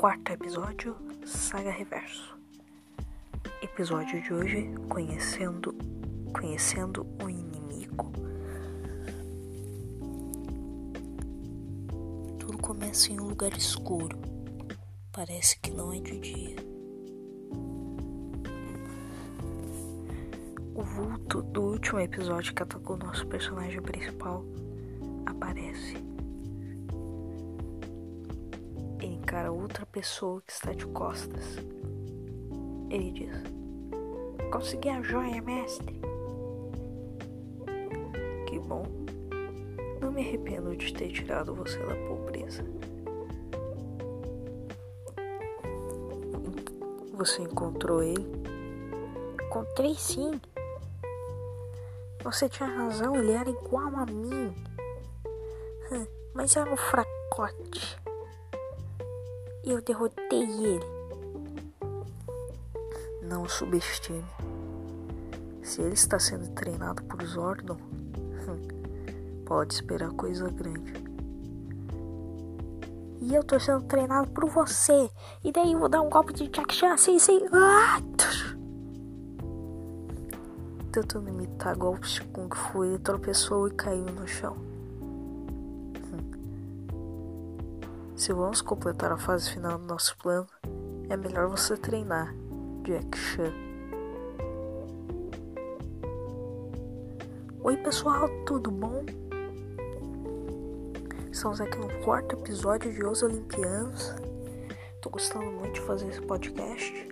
quarto episódio, Saga Reverso. Episódio de hoje, conhecendo, conhecendo o inimigo. Tudo começa em um lugar escuro. Parece que não é de dia. O vulto do último episódio que atacou nosso personagem principal aparece. Outra pessoa que está de costas. Ele diz: Consegui a joia, mestre. Que bom. Não me arrependo de ter tirado você da pobreza. Você encontrou ele? Encontrei sim. Você tinha razão, ele era igual a mim. Mas era um fracote. E eu derrotei ele. Não subestime. Se ele está sendo treinado por Zordon, pode esperar coisa grande. E eu tô sendo treinado por você. E daí eu vou dar um golpe de Jack Chan assim, assim. Ah! Tentando imitar golpes de Kung Fu, ele tropeçou e caiu no chão. Se vamos completar a fase final do nosso plano, é melhor você treinar, Jack Chan. Oi pessoal, tudo bom? Estamos aqui no quarto episódio de Os Olimpianos. Tô gostando muito de fazer esse podcast.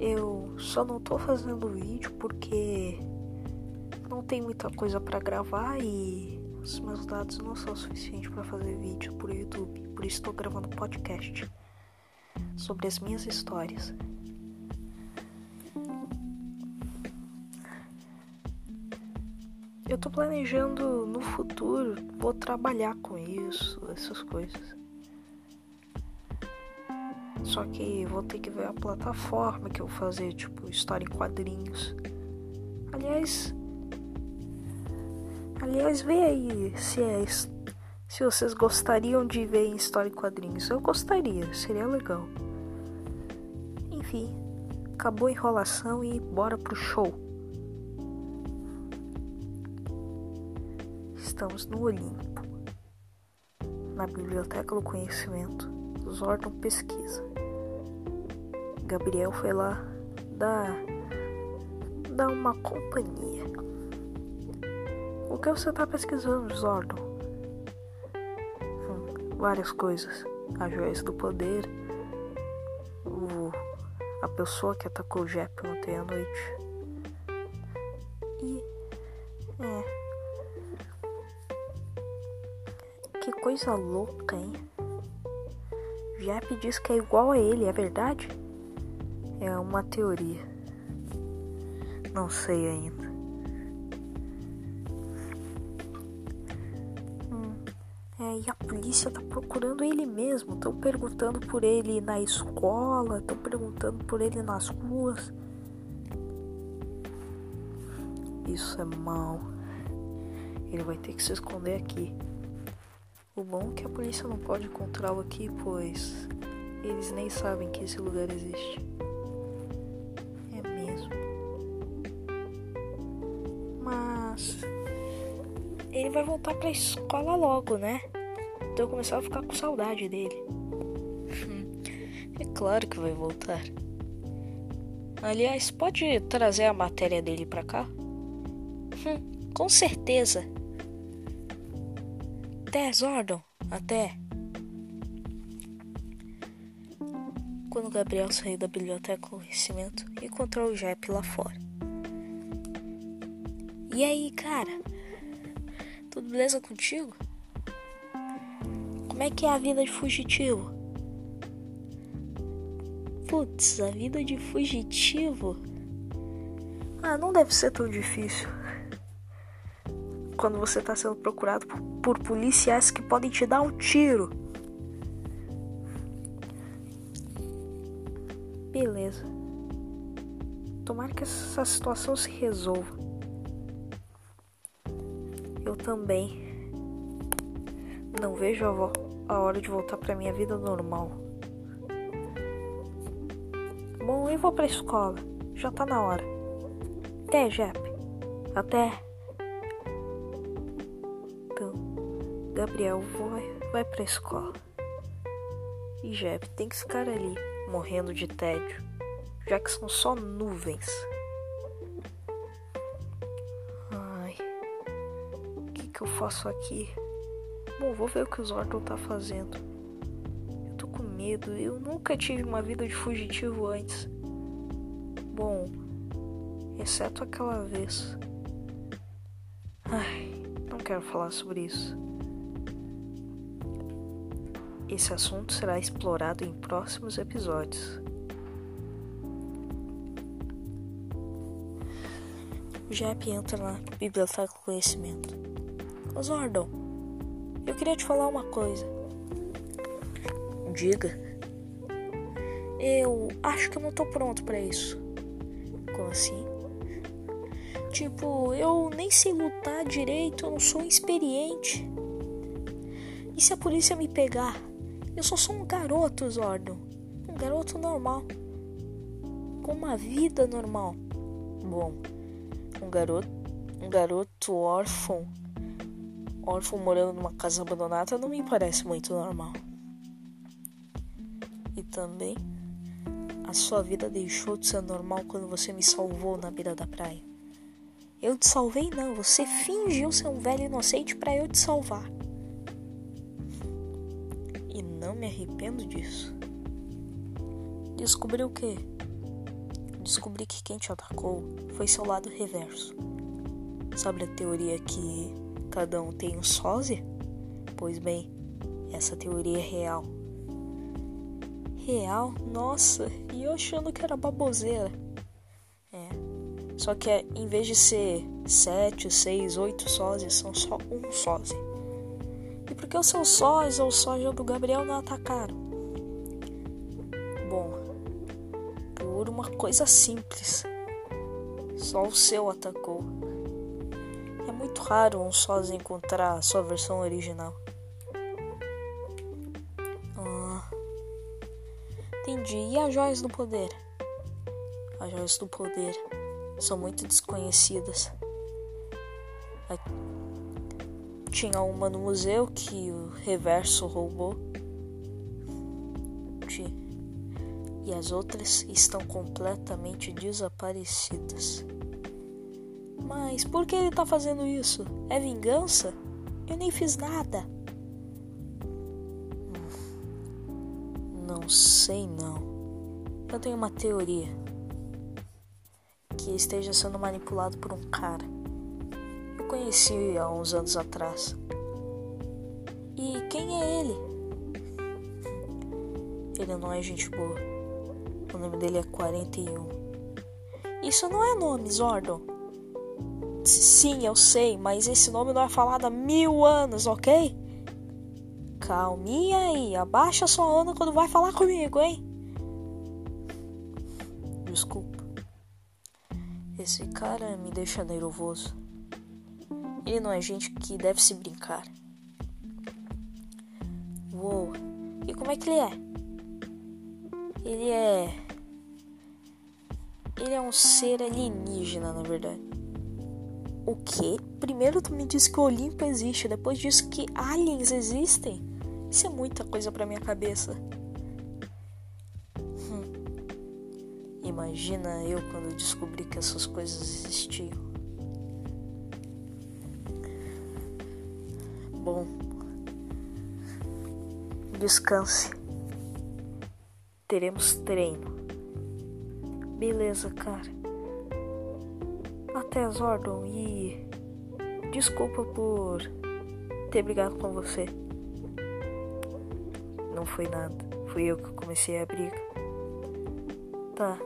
Eu só não tô fazendo vídeo porque não tem muita coisa para gravar e os meus dados não são suficientes para fazer vídeo por YouTube. Por isso estou gravando podcast sobre as minhas histórias. Eu tô planejando no futuro, vou trabalhar com isso, essas coisas. Só que vou ter que ver a plataforma que eu vou fazer, tipo, história em quadrinhos. Aliás, aliás, vê aí se é se vocês gostariam de ver em história em quadrinhos. Eu gostaria, seria legal. Enfim, acabou a enrolação e bora pro show. Estamos no Olimpo, na Biblioteca do Conhecimento. Zordon pesquisa. Gabriel foi lá dar, dar uma companhia. O que você está pesquisando, Zordon? Hum, várias coisas. As joias do poder, o, a pessoa que atacou o Jep ontem à noite. E. É. Que coisa louca, hein? Jep diz que é igual a ele, é verdade? É uma teoria. Não sei ainda. E a polícia tá procurando ele mesmo. Estão perguntando por ele na escola, estão perguntando por ele nas ruas. Isso é mal. Ele vai ter que se esconder aqui. O bom é que a polícia não pode encontrá-lo aqui, pois eles nem sabem que esse lugar existe. É mesmo. Mas ele vai voltar pra escola logo, né? Então eu começar a ficar com saudade dele. é claro que vai voltar. Aliás, pode trazer a matéria dele pra cá? Hum, com certeza. Até, Zordon. Até. Quando Gabriel saiu da biblioteca com conhecimento, encontrou o Jep lá fora. E aí, cara? Tudo beleza contigo? Como é que é a vida de fugitivo? Putz, a vida de fugitivo? Ah, não deve ser tão difícil quando você está sendo procurado por, por policiais que podem te dar um tiro. Beleza. Tomara que essa situação se resolva. Eu também não vejo a, a hora de voltar para minha vida normal. também vou pra escola. Já tá na hora. Até, Jep. Até. Então, Gabriel vai, vai pra escola. E Jep tem que ficar ali, morrendo de tédio, já que são só nuvens. Ai, o que, que eu faço aqui? Bom, vou ver o que o Zordon tá fazendo. Eu tô com medo, eu nunca tive uma vida de fugitivo antes. Bom, exceto aquela vez. Ai, não quero falar sobre isso. Esse assunto será explorado em próximos episódios. O Jep entra na biblioteca do conhecimento. Osordon, eu queria te falar uma coisa. Diga. Eu acho que eu não tô pronto para isso. Como assim? Tipo, eu nem sei lutar direito, eu não sou experiente. E se a polícia me pegar? Eu só sou um garoto, Zordon. Um garoto normal. Com uma vida normal. Bom, um garoto. Um garoto órfão. Órfão morando numa casa abandonada não me parece muito normal. E também, a sua vida deixou de ser normal quando você me salvou na beira da praia. Eu te salvei não, você fingiu ser um velho inocente para eu te salvar não me arrependo disso. Descobri o quê? Descobri que quem te atacou foi seu lado reverso. Sabe a teoria que cada um tem um sósia? Pois bem, essa teoria é real. Real? Nossa, e eu achando que era baboseira. É. Só que em vez de ser sete, seis, oito sósias, são só um sósia. E por que o seu sósia ou sósia do Gabriel não atacaram? Bom, por uma coisa simples. Só o seu atacou. Muito raro um sósia encontrar a sua versão original. Ah, entendi. E as joias do poder? As joias do poder são muito desconhecidas. Tinha uma no museu que o reverso roubou. E as outras estão completamente desaparecidas. Mas por que ele tá fazendo isso? É vingança? Eu nem fiz nada. Não sei não. Eu tenho uma teoria que esteja sendo manipulado por um cara conheci há uns anos atrás. E quem é ele? Ele não é gente boa. O nome dele é 41. Isso não é nome, Zordon. Sim, eu sei, mas esse nome não é falado há mil anos, ok? Calminha aí, abaixa sua onda quando vai falar comigo, hein? Desculpa. Esse cara me deixa nervoso. Ele não é gente que deve se brincar. Uou! E como é que ele é? Ele é. Ele é um ser alienígena, na verdade. O quê? Primeiro tu me disse que o Olimpo existe, depois disse que aliens existem. Isso é muita coisa pra minha cabeça. Hum. Imagina eu quando descobri que essas coisas existiam. bom. Descanse. Teremos treino. Beleza, cara. Até Zordon e desculpa por ter brigado com você. Não foi nada. Fui eu que comecei a briga. Tá.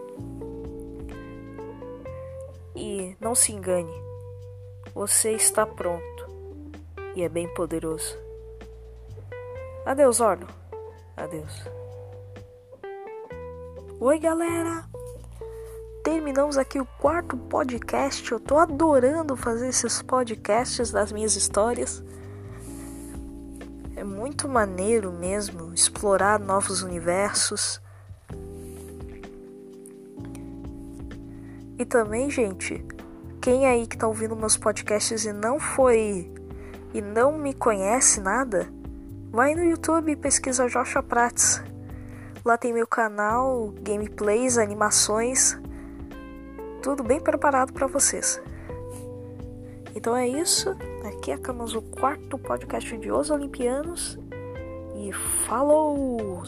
E não se engane. Você está pronto e é bem poderoso. Adeus, Orno. Adeus. Oi, galera. Terminamos aqui o quarto podcast. Eu tô adorando fazer esses podcasts das minhas histórias. É muito maneiro mesmo explorar novos universos. E também, gente, quem aí que tá ouvindo meus podcasts e não foi e não me conhece nada, vai no YouTube e pesquisa Joshua Prats. Lá tem meu canal, gameplays, animações, tudo bem preparado para vocês. Então é isso. Aqui acabamos o quarto podcast de Os Olimpianos. E falou!